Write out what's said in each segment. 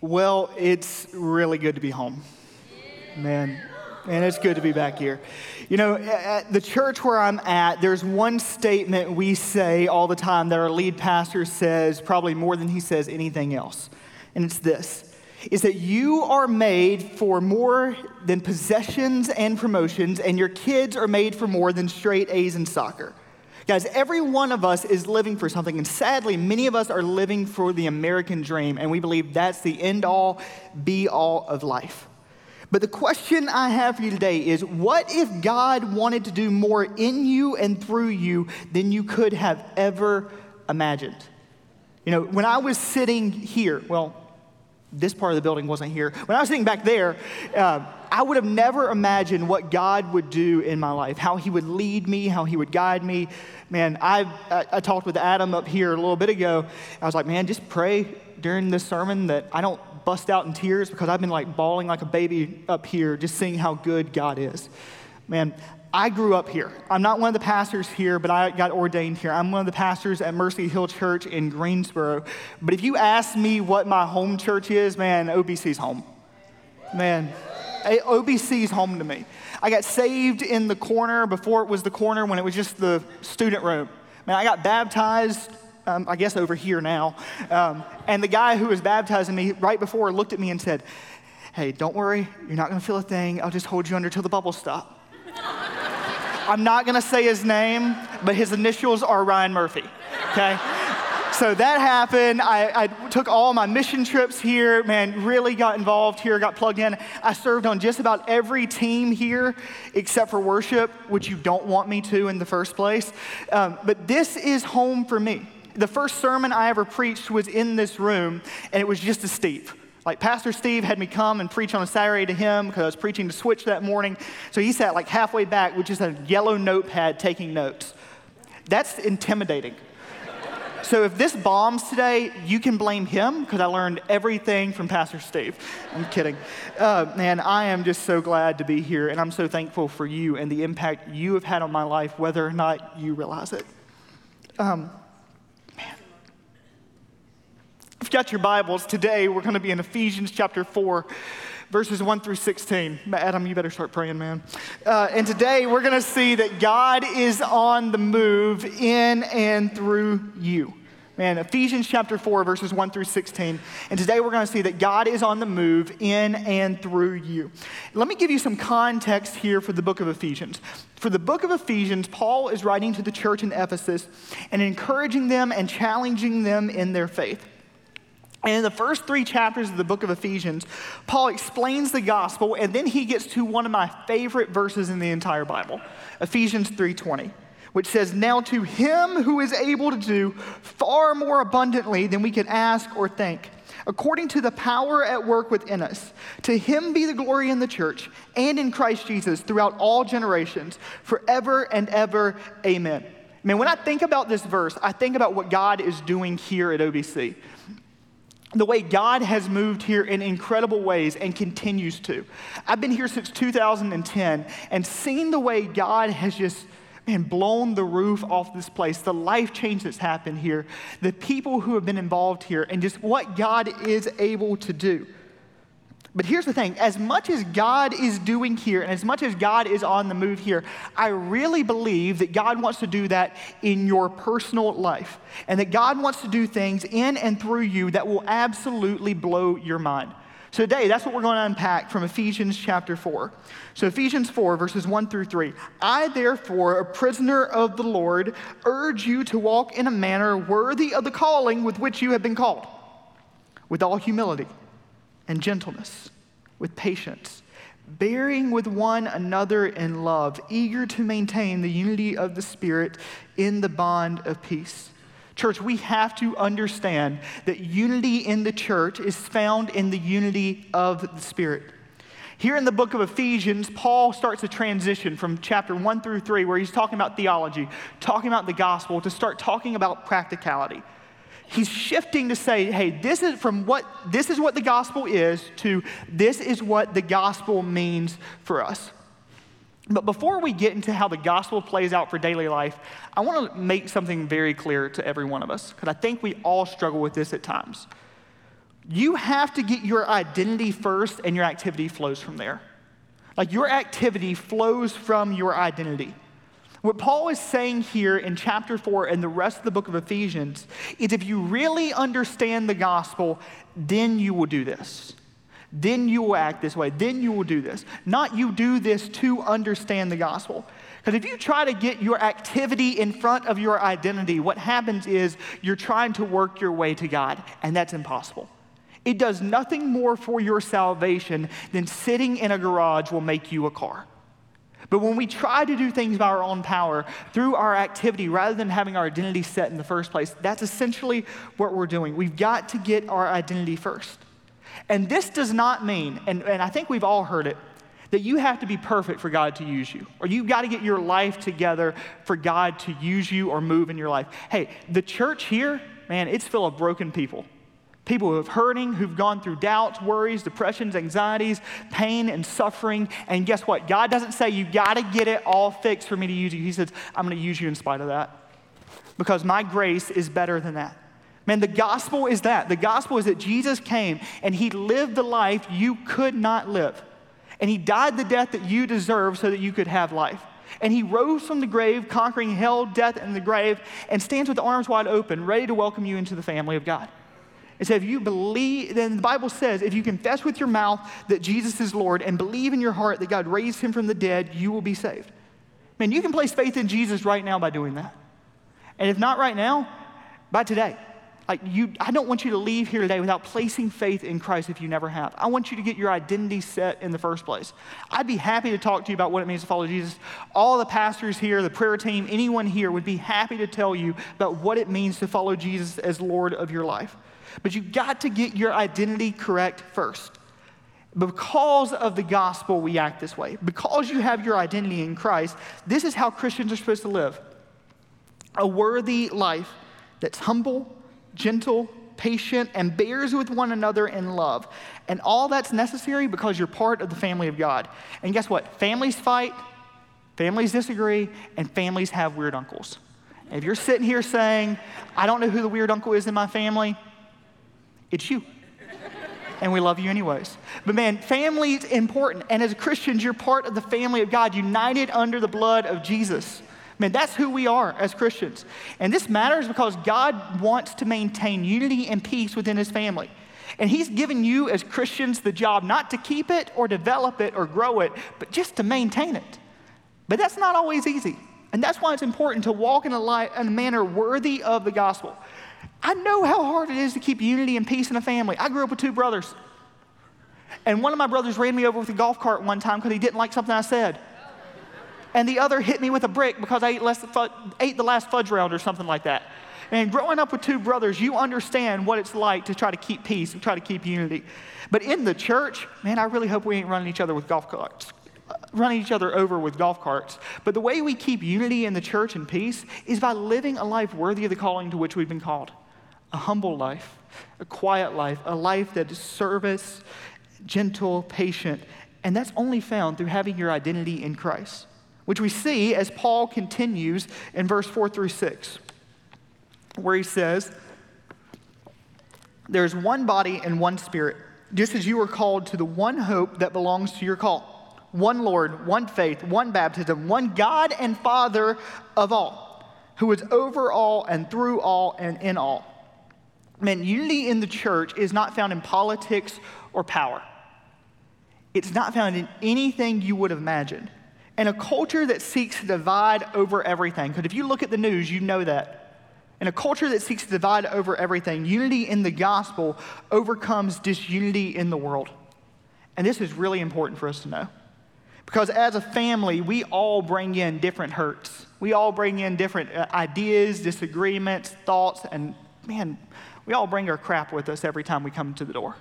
Well, it's really good to be home. Man, and it's good to be back here. You know, at the church where I'm at, there's one statement we say all the time that our lead pastor says, probably more than he says anything else. And it's this is that you are made for more than possessions and promotions, and your kids are made for more than straight A's in soccer. Guys, every one of us is living for something, and sadly, many of us are living for the American dream, and we believe that's the end all, be all of life. But the question I have for you today is what if God wanted to do more in you and through you than you could have ever imagined? You know, when I was sitting here, well, this part of the building wasn't here. When I was sitting back there, uh, I would have never imagined what God would do in my life, how He would lead me, how He would guide me. Man, I, I, I talked with Adam up here a little bit ago. I was like, man, just pray during this sermon that I don't bust out in tears because I've been like bawling like a baby up here just seeing how good God is. Man, I grew up here. I'm not one of the pastors here, but I got ordained here. I'm one of the pastors at Mercy Hill Church in Greensboro. But if you ask me what my home church is, man, OBC's home. Man, OBC's home to me. I got saved in the corner before it was the corner when it was just the student room. Man, I got baptized, um, I guess over here now. Um, and the guy who was baptizing me right before looked at me and said, Hey, don't worry, you're not gonna feel a thing. I'll just hold you under till the bubbles stop. I'm not to say his name, but his initials are Ryan Murphy, okay? so that happened. I, I, took all my mission trips here, man, really got involved here, got plugged in. I served on just about every team here except for worship, which you don't want me to in the first place. Um, but this is home for me. The first sermon I ever preached was in this room, and it was just a Steve. Like Pastor Steve had me come and preach on a Saturday to him because I was preaching to Switch that morning. So he sat like halfway back with just a yellow notepad taking notes. That's intimidating. So if this bombs today, you can blame him because I learned everything from Pastor Steve. I'm kidding. Uh, man, I am just so glad to be here, and I'm so thankful for you and the impact you have had on my life, whether or not you realize it. Um, if you've got your Bibles, today we're going to be in Ephesians chapter 4, verses 1 through 16. Adam, you better start praying, man. Uh, and today we're going to see that God is on the move in and through you. Man, Ephesians chapter 4, verses 1 through 16. And today we're going to see that God is on the move in and through you. Let me give you some context here for the book of Ephesians. For the book of Ephesians, Paul is writing to the church in Ephesus and encouraging them and challenging them in their faith. And in the first three chapters of the book of Ephesians, Paul explains the gospel, and then he gets to one of my favorite verses in the entire Bible, Ephesians 3:20, which says, "Now to him who is able to do far more abundantly than we could ask or think, according to the power at work within us, to him be the glory in the church and in Christ Jesus throughout all generations, forever and ever. Amen." I mean, when I think about this verse, I think about what God is doing here at OBC the way God has moved here in incredible ways and continues to. I've been here since 2010 and seen the way God has just man, blown the roof off this place, the life change that's happened here, the people who have been involved here, and just what God is able to do. But here's the thing as much as God is doing here and as much as God is on the move here, I really believe that God wants to do that in your personal life and that God wants to do things in and through you that will absolutely blow your mind. So today, that's what we're going to unpack from Ephesians chapter 4. So, Ephesians 4, verses 1 through 3. I, therefore, a prisoner of the Lord, urge you to walk in a manner worthy of the calling with which you have been called, with all humility and gentleness, with patience, bearing with one another in love, eager to maintain the unity of the Spirit in the bond of peace. Church, we have to understand that unity in the church is found in the unity of the Spirit. Here in the book of Ephesians, Paul starts a transition from chapter 1 through 3, where he's talking about theology, talking about the gospel, to start talking about practicality he's shifting to say, hey, this is from what this is what the gospel is to this is what the gospel means for us. But before we get into how the gospel plays out for daily life, I want to make something very clear to every one of us, because I think we all struggle with this at times. You have to get your identity first, and your activity flows from there. Like your activity flows from your identity. What Paul is saying here in chapter 4 and the rest of the book of Ephesians is if you really understand the gospel, then you will do this. Then you will act this way. Then you will do this. Not you do this to understand the gospel. Because if you try to get your activity in front of your identity, what happens is you're trying to work your way to God, and that's impossible. It does nothing more for your salvation than sitting in a garage will make you a car. But when we try to do things by our own power through our activity rather than having our identity set in the first place, that's essentially what we're doing. We've got to get our identity first. And this does not mean, and, and I think we've all heard it, that you have to be perfect for God to use you, or you've got to get your life together for God to use you or move in your life. Hey, the church here, man, it's full of broken people people who have hurting, who've gone through doubts, worries, depressions, anxieties, pain, and suffering. And guess what? God doesn't say you got to get it all fixed for me to use you. He says, I'm going to use you in spite of that because my grace is better than that. Man, the gospel is that. The gospel is that Jesus came and he lived the life you could not live. And he died the death that you deserve so that you could have life. And he rose from the grave, conquering hell, death, and the grave, and stands with arms wide open, ready to welcome you into the family of God. It says, if you believe, then the Bible says, if you confess with your mouth that Jesus is Lord and believe in your heart that God raised him from the dead, you will be saved. Man, you can place faith in Jesus right now by doing that. And if not right now, by today. Like you, I don't want you to leave here today without placing faith in Christ if you never have. I want you to get your identity set in the first place. I'd be happy to talk to you about what it means to follow Jesus. All the pastors here, the prayer team, anyone here would be happy to tell you about what it means to follow Jesus as Lord of your life. But you've got to get your identity correct first. Because of the gospel, we act this way. Because you have your identity in Christ, this is how Christians are supposed to live a worthy life that's humble, gentle, patient, and bears with one another in love. And all that's necessary because you're part of the family of God. And guess what? Families fight, families disagree, and families have weird uncles. If you're sitting here saying, I don't know who the weird uncle is in my family, it's you. and we love you anyways. But man, family is important. And as Christians, you're part of the family of God, united under the blood of Jesus. Man, that's who we are as Christians. And this matters because God wants to maintain unity and peace within his family. And he's given you as Christians the job not to keep it or develop it or grow it, but just to maintain it. But that's not always easy. And that's why it's important to walk in a, in a manner worthy of the gospel. I know how hard it is to keep unity and peace in a family. I grew up with two brothers. And one of my brothers ran me over with a golf cart one time because he didn't like something I said. And the other hit me with a brick because I ate, ate the last fudge round or something like that. And growing up with two brothers, you understand what it's like to try to keep peace and try to keep unity. But in the church, man, I really hope we ain't running each other with golf carts uh, running each other over with golf carts. But the way we keep unity in the church and peace is by living a life worthy of the calling to which we've been called a humble life, a quiet life, a life that is service, gentle, patient. And that's only found through having your identity in Christ, which we see as Paul continues in verse 4 through 6, where he says, There's one body and one spirit, just as you were called to the one hope that belongs to your call one Lord, one faith, one baptism, one God and Father of all, who is over all and through all and in all. Man, unity in the church is not found in politics or power. It's not found in anything you would have imagined. In a culture that seeks to divide over everything, because if you look at the news, you know that. In a culture that seeks to divide over everything, unity in the gospel overcomes disunity in the world. And this is really important for us to know. Because as a family, we all bring in different hurts. We all bring in different uh, ideas, disagreements, thoughts, and man, we all bring our crap with us every time we come to the door.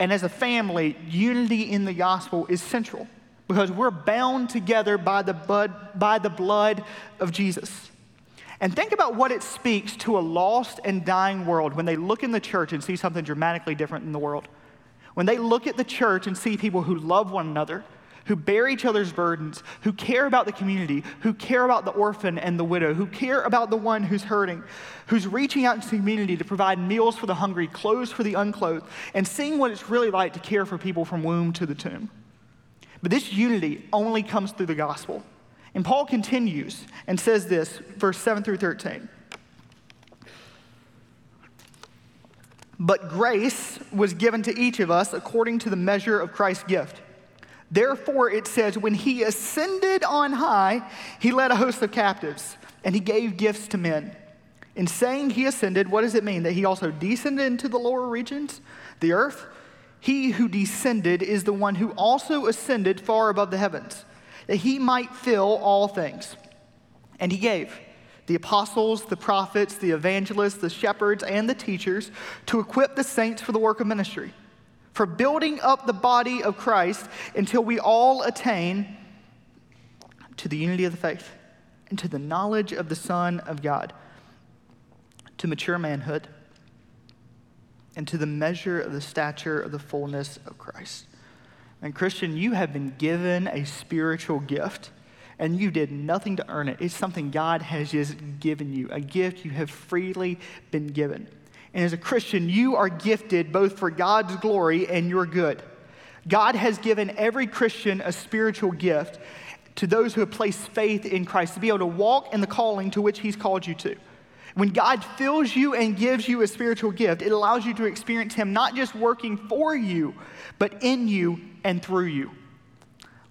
And as a family, unity in the gospel is central because we're bound together by the, blood, by the blood of Jesus. And think about what it speaks to a lost and dying world when they look in the church and see something dramatically different in the world. When they look at the church and see people who love one another, who bear each other's burdens, who care about the community, who care about the orphan and the widow, who care about the one who's hurting, who's reaching out to the community to provide meals for the hungry, clothes for the unclothed, and seeing what it's really like to care for people from womb to the tomb. But this unity only comes through the gospel. And Paul continues and says this, verse 7 through 13. But grace was given to each of us according to the measure of Christ's gift. Therefore, it says, when he ascended on high, he led a host of captives and he gave gifts to men. In saying he ascended, what does it mean? That he also descended into the lower regions, the earth? He who descended is the one who also ascended far above the heavens, that he might fill all things. And he gave the apostles, the prophets, the evangelists, the shepherds, and the teachers to equip the saints for the work of ministry for building up the body of Christ until we all attain to the unity of the faith and to the knowledge of the Son of God, to mature manhood, and to the measure of the stature of the fullness of Christ. And, Christian, you have been given a spiritual gift and you did nothing to earn it. It's something God has just given you, a gift you have freely been given. And as a Christian, you are gifted both for God's glory and your good. God has given every Christian a spiritual gift to those who have placed faith in Christ to be able to walk in the calling to which He's called you to. When God fills you and gives you a spiritual gift, it allows you to experience Him not just working for you, but in you and through you.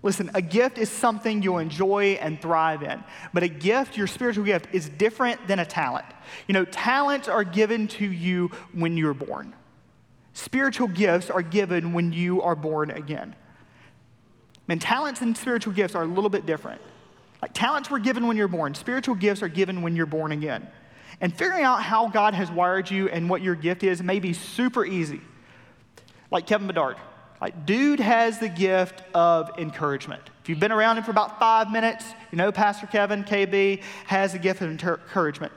Listen, a gift is something you'll enjoy and thrive in. But a gift, your spiritual gift, is different than a talent. You know, talents are given to you when you're born, spiritual gifts are given when you are born again. And talents and spiritual gifts are a little bit different. Like talents were given when you're born, spiritual gifts are given when you're born again. And figuring out how God has wired you and what your gift is may be super easy. Like Kevin Bedard. Like, dude has the gift of encouragement. If you've been around him for about five minutes, you know Pastor Kevin, KB, has the gift of encouragement.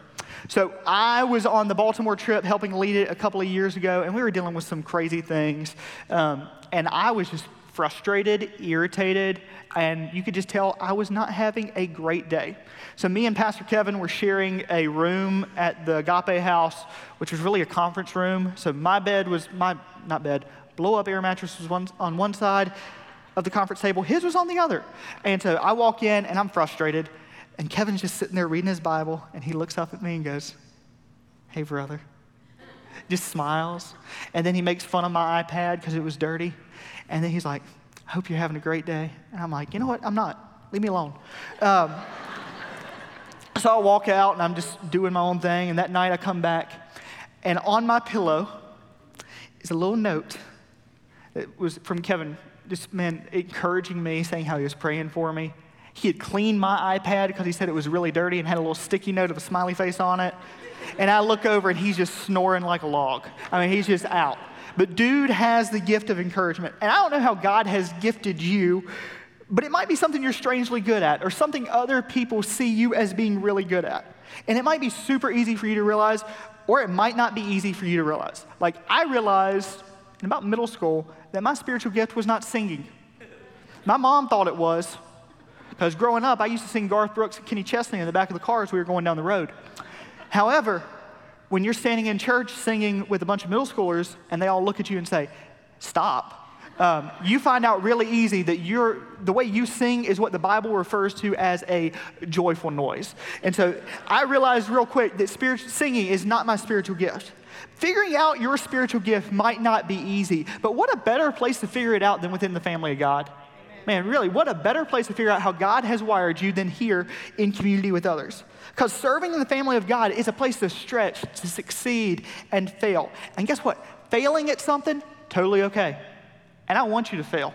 So I was on the Baltimore trip helping lead it a couple of years ago, and we were dealing with some crazy things. Um, and I was just frustrated, irritated, and you could just tell I was not having a great day. So me and Pastor Kevin were sharing a room at the Agape house, which was really a conference room. So my bed was my not bed, blow up air mattress was one, on one side of the conference table, his was on the other. And so I walk in and I'm frustrated. And Kevin's just sitting there reading his Bible, and he looks up at me and goes, Hey, brother. Just smiles. And then he makes fun of my iPad because it was dirty. And then he's like, I hope you're having a great day. And I'm like, You know what? I'm not. Leave me alone. Um, so I walk out and I'm just doing my own thing. And that night I come back, and on my pillow is a little note it was from Kevin, this man encouraging me, saying how he was praying for me. He had cleaned my iPad because he said it was really dirty and had a little sticky note of a smiley face on it. And I look over and he's just snoring like a log. I mean, he's just out. But dude has the gift of encouragement. And I don't know how God has gifted you, but it might be something you're strangely good at or something other people see you as being really good at. And it might be super easy for you to realize, or it might not be easy for you to realize. Like, I realized in about middle school that my spiritual gift was not singing. My mom thought it was, because growing up, I used to sing Garth Brooks and Kenny Chesney in the back of the car as we were going down the road. However, when you're standing in church singing with a bunch of middle schoolers and they all look at you and say, Stop, um, you find out really easy that you're, the way you sing is what the Bible refers to as a joyful noise. And so I realized real quick that spirit, singing is not my spiritual gift. Figuring out your spiritual gift might not be easy, but what a better place to figure it out than within the family of God. Man, really, what a better place to figure out how God has wired you than here in community with others. Because serving in the family of God is a place to stretch, to succeed, and fail. And guess what? Failing at something, totally okay. And I want you to fail.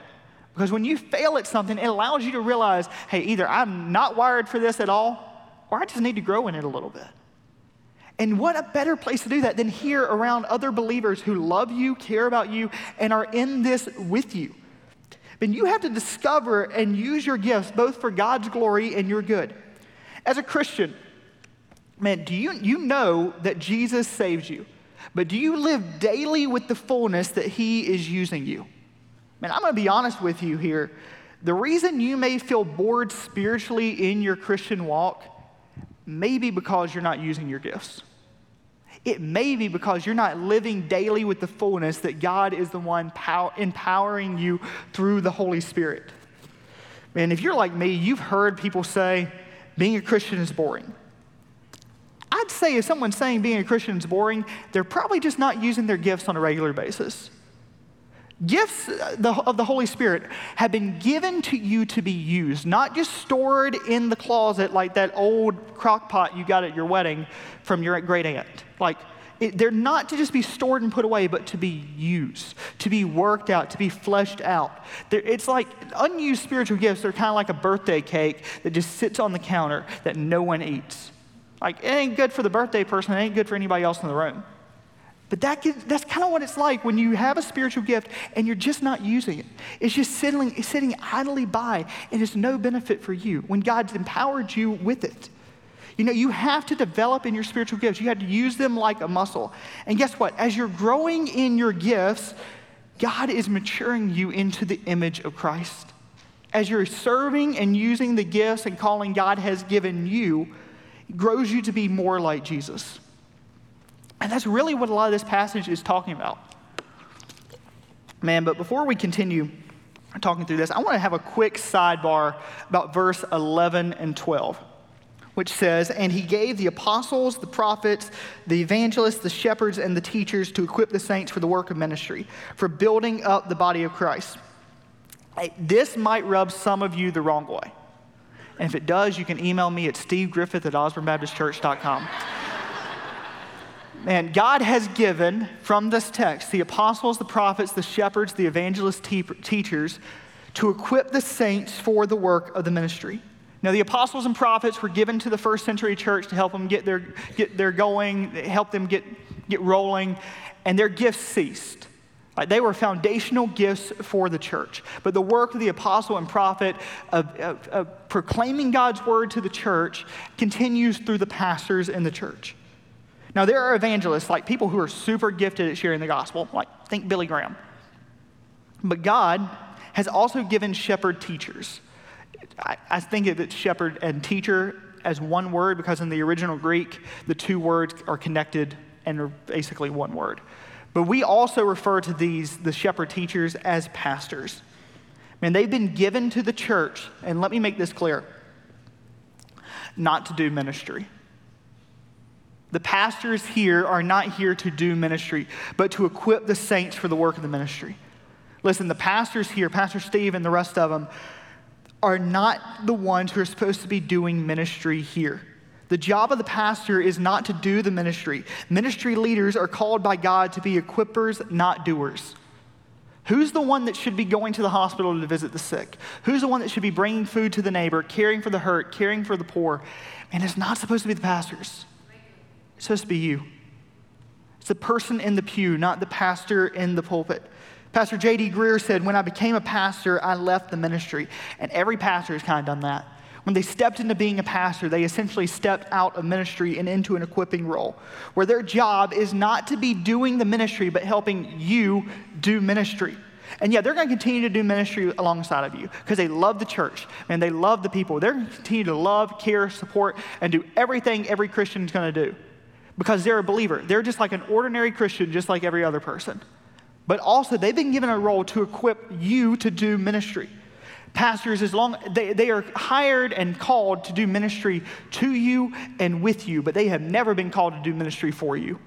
Because when you fail at something, it allows you to realize hey, either I'm not wired for this at all, or I just need to grow in it a little bit. And what a better place to do that than here around other believers who love you, care about you, and are in this with you. But you have to discover and use your gifts both for God's glory and your good. As a Christian, man, do you, you know that Jesus saves you, but do you live daily with the fullness that He is using you? Man, I'm going to be honest with you here The reason you may feel bored spiritually in your Christian walk may be because you're not using your gifts. It may be because you're not living daily with the fullness that God is the one pow- empowering you through the Holy Spirit. Man, if you're like me, you've heard people say being a Christian is boring. I'd say if someone's saying being a Christian is boring, they're probably just not using their gifts on a regular basis. Gifts uh, of the Holy Spirit have been given to you to be used, not just stored in the closet like that old crock pot you got at your wedding from your great aunt. Like, it, they're not to just be stored and put away, but to be used, to be worked out, to be fleshed out. They're, it's like unused spiritual gifts they're kind of like a birthday cake that just sits on the counter that no one eats. Like, it ain't good for the birthday person, it ain't good for anybody else in the room. But that that's kind of what it's like when you have a spiritual gift and you're just not using it. It's just sitting, sitting idly by and it's no benefit for you when God's empowered you with it. You know, you have to develop in your spiritual gifts. You have to use them like a muscle. And guess what? As you're growing in your gifts, God is maturing you into the image of Christ. As you're serving and using the gifts and calling God has given you, grows you to be more like Jesus. And that's really what a lot of this passage is talking about. Man, but before we continue talking through this, I want to have a quick sidebar about verse 11 and 12, which says, And he gave the apostles, the prophets, the evangelists, the shepherds, and the teachers to equip the saints for the work of ministry, for building up the body of Christ. This might rub some of you the wrong way. And if it does, you can email me at stevegriffith at osbornbaptistchurch.com man, God has given from this text the apostles, the prophets, the shepherds, the evangelists, te- teachers to equip the saints for the work of the ministry. Now, the apostles and prophets were given to the first century church to help them get their, get their going, help them get, get rolling, and their gifts ceased. Right? They were foundational gifts for the church. But the work of the apostle and prophet of, of, of proclaiming God's word to the church continues through the pastors in the church. Now, there are evangelists, like people who are super gifted at sharing the gospel, like think Billy Graham. But God has also given shepherd teachers. I, I think of it shepherd and teacher as one word because in the original Greek, the two words are connected and are basically one word. But we also refer to these, the shepherd teachers, as pastors. Man, they've been given to the church, and let me make this clear not to do ministry. The pastors here are not here to do ministry, but to equip the saints for the work of the ministry. Listen, the pastors here, Pastor Steve and the rest of them, are not the ones who are supposed to be doing ministry here. The job of the pastor is not to do the ministry. Ministry leaders are called by God to be equippers, not doers. Who's the one that should be going to the hospital to visit the sick? Who's the one that should be bringing food to the neighbor, caring for the hurt, caring for the poor? And it's not supposed to be the pastors. It's supposed to be you. It's the person in the pew, not the pastor in the pulpit. Pastor J.D. Greear said, When I became a pastor, I left the ministry. And every pastor has kind of done that. When they stepped into being a pastor, they essentially stepped out of ministry and into an equipping role, where their job is not to be doing the ministry, but helping you do ministry. And yeah, they're going to continue to do ministry alongside of you because they love the church and they love the people. They're going to continue to love, care, support, and do everything every Christian is going to do because they're a believer. They're just like an ordinary Christian, just like every other person. But also, they've been given a role to equip you to do ministry. Pastors, as long they, they are hired and called to do ministry to you and with you, but they have never been called to do ministry for you.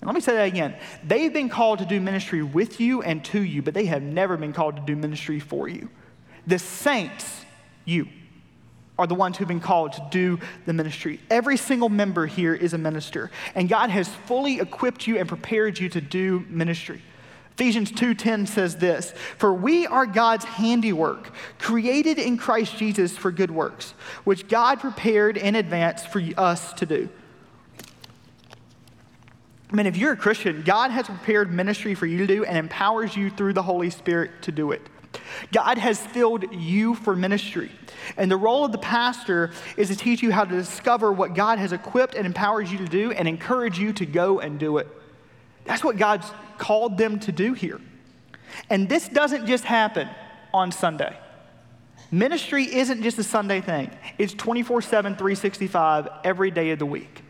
And let me say that again. They've been called to do ministry with you and to you, but they have never been called to do ministry for you. The saints, you are the ones who've been called to do the ministry. Every single member here is a minister, and God has fully equipped you and prepared you to do ministry. Ephesians 2:10 says this, "For we are God's handiwork, created in Christ Jesus for good works, which God prepared in advance for us to do." I mean, if you're a Christian, God has prepared ministry for you to do and empowers you through the Holy Spirit to do it. God has filled you for ministry. And the role of the pastor is to teach you how to discover what God has equipped and empowers you to do and encourage you to go and do it. That's what God's called them to do here. And this doesn't just happen on Sunday. Ministry isn't just a Sunday thing, it's 24 7, 365 every day of the week.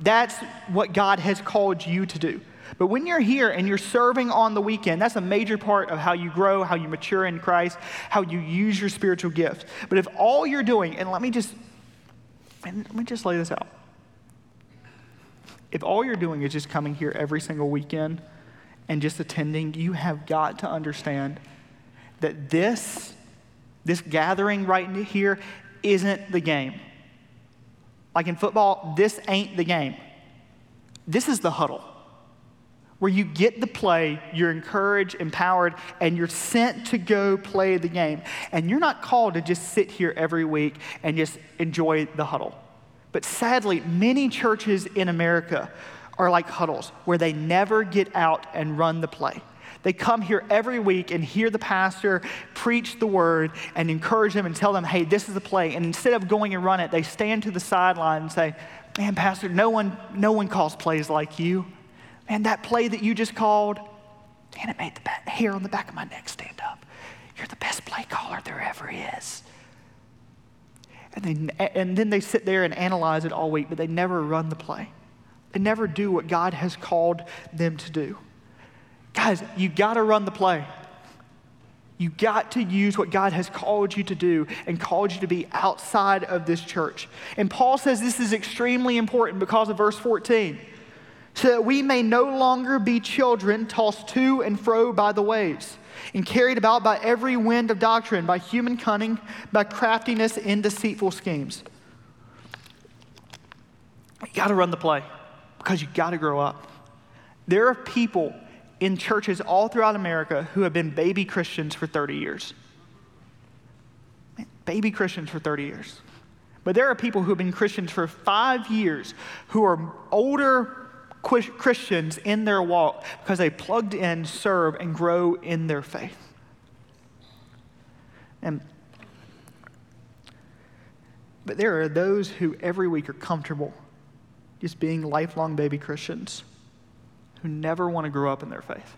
That's what God has called you to do. But when you're here and you're serving on the weekend, that's a major part of how you grow, how you mature in Christ, how you use your spiritual gifts. But if all you're doing, and let me just and let me just lay this out. If all you're doing is just coming here every single weekend and just attending, you have got to understand that this, this gathering right here isn't the game. Like in football, this ain't the game. This is the huddle where you get the play, you're encouraged, empowered, and you're sent to go play the game. And you're not called to just sit here every week and just enjoy the huddle. But sadly, many churches in America are like huddles where they never get out and run the play. They come here every week and hear the pastor preach the word and encourage them and tell them, hey, this is the play. And instead of going and run it, they stand to the sideline and say, man, pastor, no one, no one calls plays like you. Man, that play that you just called, man, it made the hair on the back of my neck stand up. You're the best play caller there ever is. And, they, and then they sit there and analyze it all week, but they never run the play. They never do what God has called them to do. Guys, you got to run the play. You got to use what God has called you to do and called you to be outside of this church. And Paul says this is extremely important because of verse 14. So that we may no longer be children tossed to and fro by the waves and carried about by every wind of doctrine, by human cunning, by craftiness in deceitful schemes. You got to run the play because you got to grow up. There are people in churches all throughout America who have been baby Christians for 30 years. Baby Christians for 30 years. But there are people who have been Christians for five years who are older Christians in their walk because they plugged in, serve, and grow in their faith. And but there are those who every week are comfortable just being lifelong baby Christians who never want to grow up in their faith.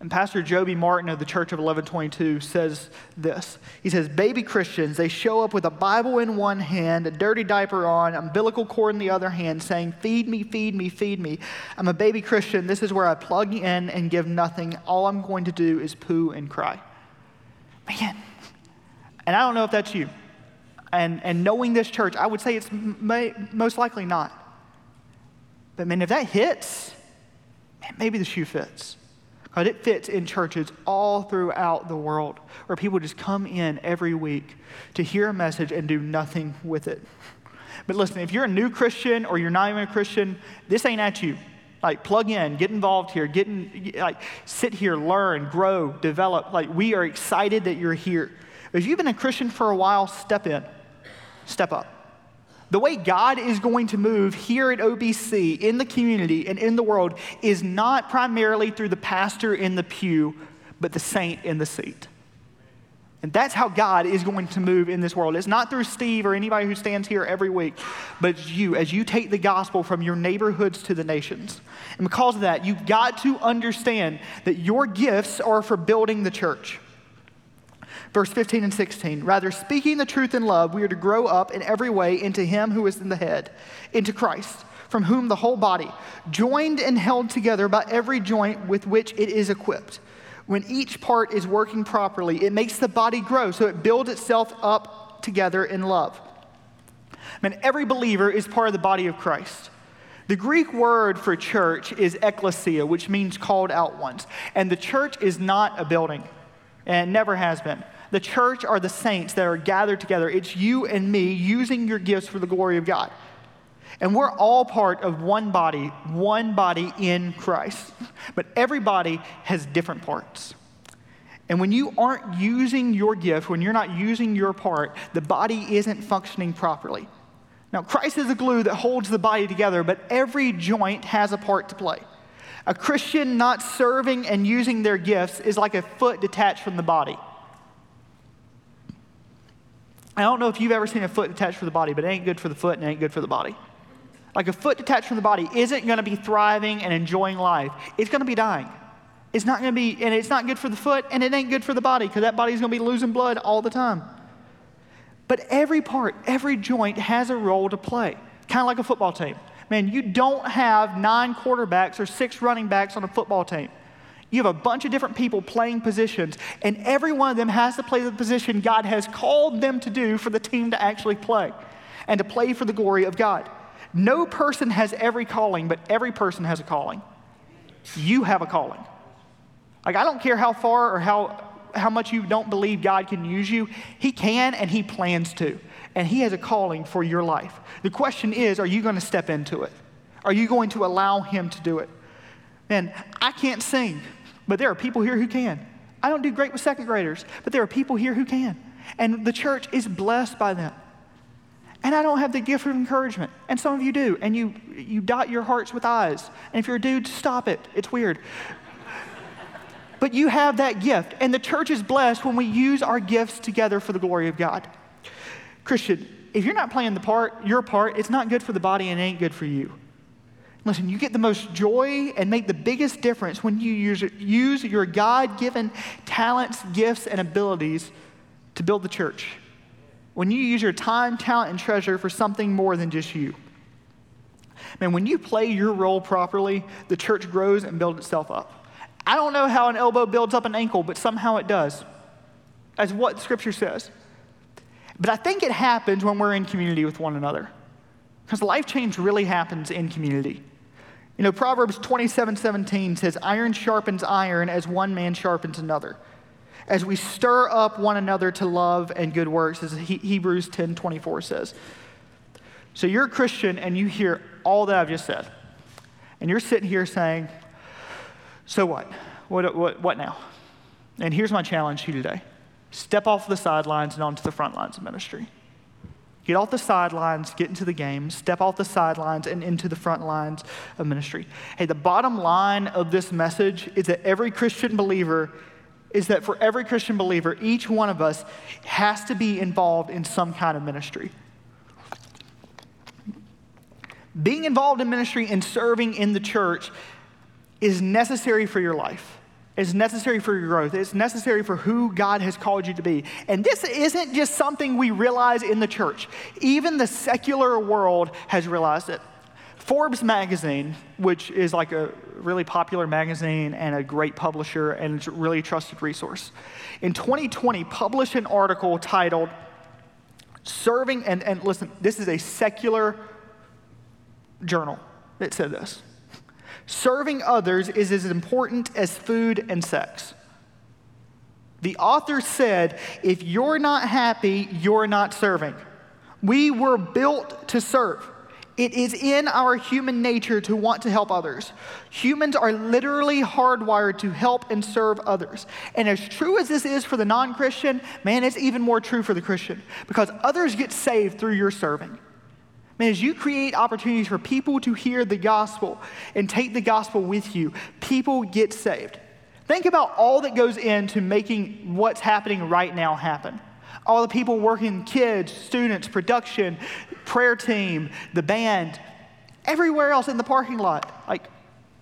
And Pastor Joby Martin of the Church of 1122 says this. He says, Baby Christians, they show up with a Bible in one hand, a dirty diaper on, umbilical cord in the other hand, saying, Feed me, feed me, feed me. I'm a baby Christian. This is where I plug in and give nothing. All I'm going to do is poo and cry. Man. And I don't know if that's you. And, and knowing this church, I would say it's may, most likely not. But man, if that hits, man, maybe the shoe fits. But it fits in churches all throughout the world where people just come in every week to hear a message and do nothing with it. But listen, if you're a new Christian or you're not even a Christian, this ain't at you. Like, plug in, get involved here, get in, like, sit here, learn, grow, develop. Like, we are excited that you're here. If you've been a Christian for a while, step in, step up. The way God is going to move here at OBC, in the community, and in the world is not primarily through the pastor in the pew, but the saint in the seat. And that's how God is going to move in this world. It's not through Steve or anybody who stands here every week, but you as you take the gospel from your neighborhoods to the nations. And because of that, you've got to understand that your gifts are for building the church. Verse 15 and 16. Rather, speaking the truth in love, we are to grow up in every way into Him who is in the head, into Christ, from whom the whole body, joined and held together by every joint with which it is equipped, when each part is working properly, it makes the body grow so it builds itself up together in love. I mean, every believer is part of the body of Christ. The Greek word for church is ekklesia, which means called out ones. And the church is not a building, and never has been. The church are the saints that are gathered together. It's you and me using your gifts for the glory of God. And we're all part of one body, one body in Christ. But everybody has different parts. And when you aren't using your gift, when you're not using your part, the body isn't functioning properly. Now, Christ is the glue that holds the body together, but every joint has a part to play. A Christian not serving and using their gifts is like a foot detached from the body. I don't know if you've ever seen a foot detached from the body, but it ain't good for the foot and it ain't good for the body. Like a foot detached from the body isn't going to be thriving and enjoying life, it's going to be dying. It's not going to be, and it's not good for the foot, and it ain't good for the body because that body's going to be losing blood all the time. But every part, every joint has a role to play, kind of like a football team. Man, you don't have nine quarterbacks or six running backs on a football team. You have a bunch of different people playing positions, and every one of them has to play the position God has called them to do for the team to actually play and to play for the glory of God. No person has every calling, but every person has a calling. You have a calling. Like, I don't care how far or how, how much you don't believe God can use you, He can and He plans to. And He has a calling for your life. The question is are you going to step into it? Are you going to allow Him to do it? Man, I can't sing, but there are people here who can. I don't do great with second graders, but there are people here who can. And the church is blessed by them. And I don't have the gift of encouragement. And some of you do. And you, you dot your hearts with eyes. And if you're a dude, stop it. It's weird. but you have that gift. And the church is blessed when we use our gifts together for the glory of God. Christian, if you're not playing the part, your part, it's not good for the body and it ain't good for you. Listen, you get the most joy and make the biggest difference when you use, use your God given talents, gifts, and abilities to build the church when you use your time, talent, and treasure for something more than just you. Man, when you play your role properly, the church grows and builds itself up. I don't know how an elbow builds up an ankle, but somehow it does. That's what Scripture says. But I think it happens when we're in community with one another. Because life change really happens in community. You know, Proverbs 27 17 says, Iron sharpens iron as one man sharpens another as we stir up one another to love and good works, as Hebrews 10 24 says. So you're a Christian and you hear all that I've just said. And you're sitting here saying, So what? What, what, what now? And here's my challenge to you today step off the sidelines and onto the front lines of ministry. Get off the sidelines, get into the game, step off the sidelines and into the front lines of ministry. Hey, the bottom line of this message is that every Christian believer is that for every Christian believer, each one of us has to be involved in some kind of ministry. Being involved in ministry and serving in the church is necessary for your life. It's necessary for your growth. It's necessary for who God has called you to be. And this isn't just something we realize in the church. Even the secular world has realized it. Forbes magazine, which is like a really popular magazine and a great publisher and it's a really trusted resource, in 2020 published an article titled Serving, and, and listen, this is a secular journal that said this Serving others is as important as food and sex. The author said, if you're not happy, you're not serving. We were built to serve. It is in our human nature to want to help others. Humans are literally hardwired to help and serve others. And as true as this is for the non Christian, man, it's even more true for the Christian because others get saved through your serving. Man, as you create opportunities for people to hear the gospel and take the gospel with you, people get saved. Think about all that goes into making what's happening right now happen all the people working, kids, students, production, prayer team, the band, everywhere else in the parking lot. Like,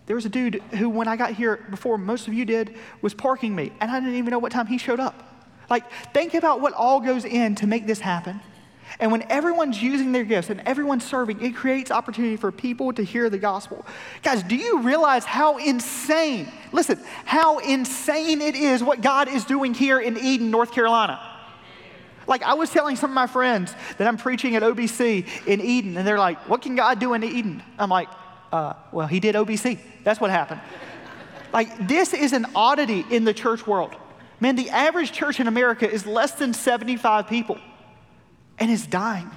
there was a dude who, when I got here before most of you did, was parking me, and I didn't even know what time he showed up. Like, think about what all goes in to make this happen. And when everyone's using their gifts and everyone's serving, it creates opportunity for people to hear the gospel. Guys, do you realize how insane, listen, how insane it is what God is doing here in Eden, North Carolina? Like I was telling some of my friends that I'm preaching at OBC in Eden, and they're like, What can God do in Eden? I'm like, uh, Well, He did OBC. That's what happened. like, this is an oddity in the church world. Man, the average church in America is less than 75 people and is dying.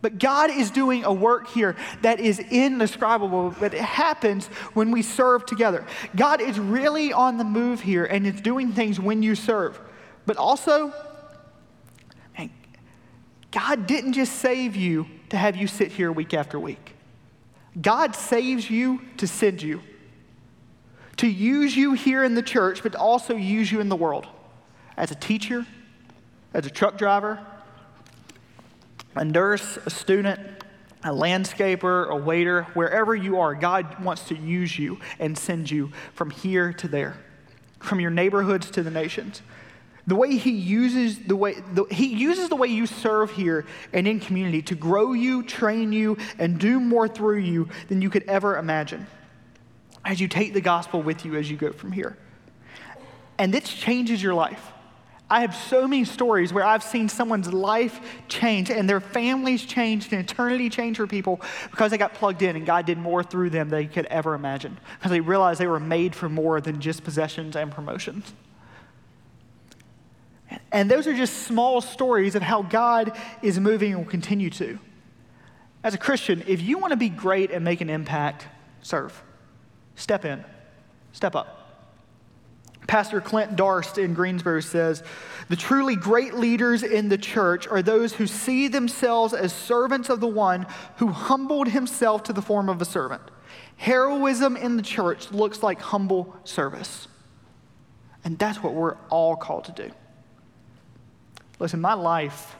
But God is doing a work here that is indescribable, but it happens when we serve together. God is really on the move here and it's doing things when you serve. But also, God didn't just save you to have you sit here week after week. God saves you to send you, to use you here in the church, but to also use you in the world as a teacher, as a truck driver, a nurse, a student, a landscaper, a waiter, wherever you are, God wants to use you and send you from here to there, from your neighborhoods to the nations. The way he uses the way the, he uses the way you serve here and in community to grow you, train you, and do more through you than you could ever imagine. As you take the gospel with you as you go from here. And this changes your life. I have so many stories where I've seen someone's life change and their families changed and eternity changed for people because they got plugged in and God did more through them than they could ever imagine. Because they realized they were made for more than just possessions and promotions. And those are just small stories of how God is moving and will continue to. As a Christian, if you want to be great and make an impact, serve. Step in, step up. Pastor Clint Darst in Greensboro says The truly great leaders in the church are those who see themselves as servants of the one who humbled himself to the form of a servant. Heroism in the church looks like humble service. And that's what we're all called to do. Listen, my life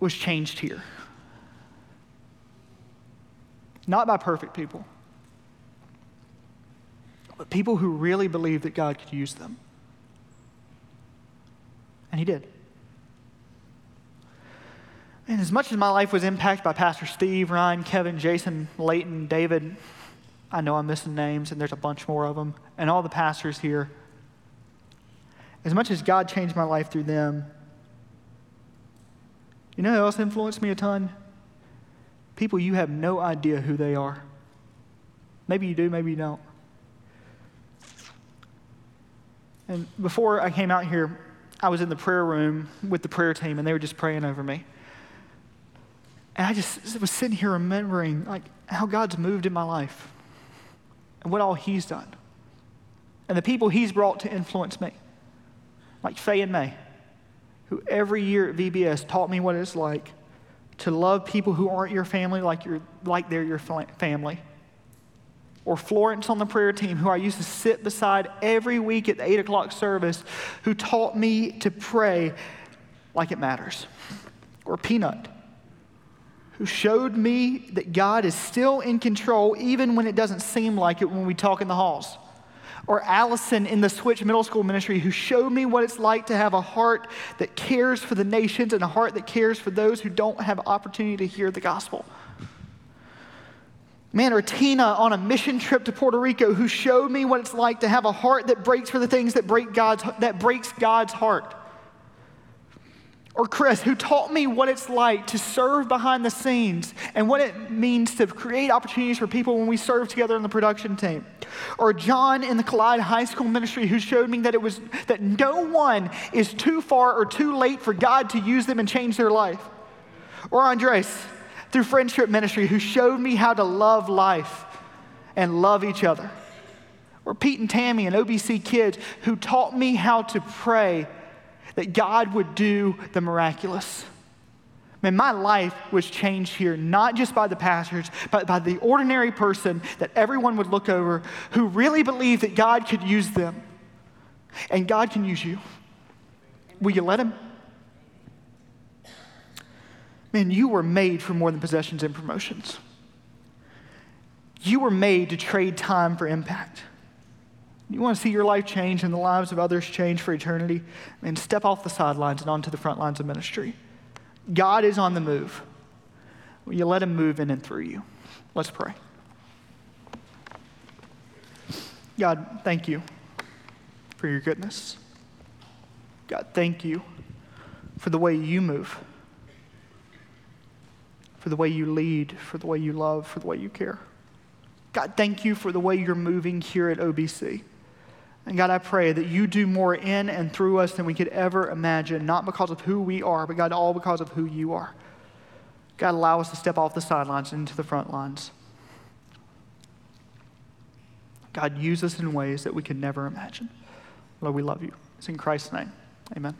was changed here. Not by perfect people but people who really believed that God could use them. And He did. And as much as my life was impacted by Pastor Steve, Ryan, Kevin, Jason, Layton, David, I know I'm missing names, and there's a bunch more of them, and all the pastors here. As much as God changed my life through them, you know who else influenced me a ton? People you have no idea who they are. Maybe you do, maybe you don't. And before I came out here, I was in the prayer room with the prayer team, and they were just praying over me. And I just was sitting here remembering like how God's moved in my life and what all He's done. And the people He's brought to influence me. Like Faye and May, who every year at VBS taught me what it's like to love people who aren't your family like, you're, like they're your family or Florence on the prayer team, who I used to sit beside every week at the 8 o'clock service, who taught me to pray like it matters. Or Peanut, who showed me that God is still in control even when it doesn't seem like it when we talk in the halls. Or Allison in the Switch Middle School Ministry, who showed me what it's like to have a heart that cares for the nations and a heart that cares for those who don't have opportunity to hear the gospel. Man, or Tina on a mission trip to Puerto Rico who showed me what it's like to have a heart that breaks for the things that break God's that breaks God's heart. Or Chris, who taught me what it's like to serve behind the scenes and what it means to create opportunities for people when we serve together in the production team. Or John in the Collide High School ministry, who showed me that it was that no one is too far or too late for God to use them and change their life. Or Andres, through friendship ministry who showed me how to love life and love each other. Or Pete and Tammy and OBC kids who taught me how to pray that God would do the miraculous. Man, my life was changed here, not just by the pastors, but by the ordinary person that everyone would look over who really believed that God could use them. And God can use you. Will you let Him? Man, you were made for more than possessions and promotions. You were made to trade time for impact. You want to see your life change and the lives of others change for eternity? Man, step off the sidelines and onto the front lines of ministry. God is on the move. Will you let him move in and through you? Let's pray. God, thank you for your goodness. God, thank you for the way you move for the way you lead, for the way you love, for the way you care. God, thank you for the way you're moving here at OBC. And God, I pray that you do more in and through us than we could ever imagine, not because of who we are, but God, all because of who you are. God, allow us to step off the sidelines and into the front lines. God, use us in ways that we could never imagine. Lord, we love you. It's in Christ's name. Amen.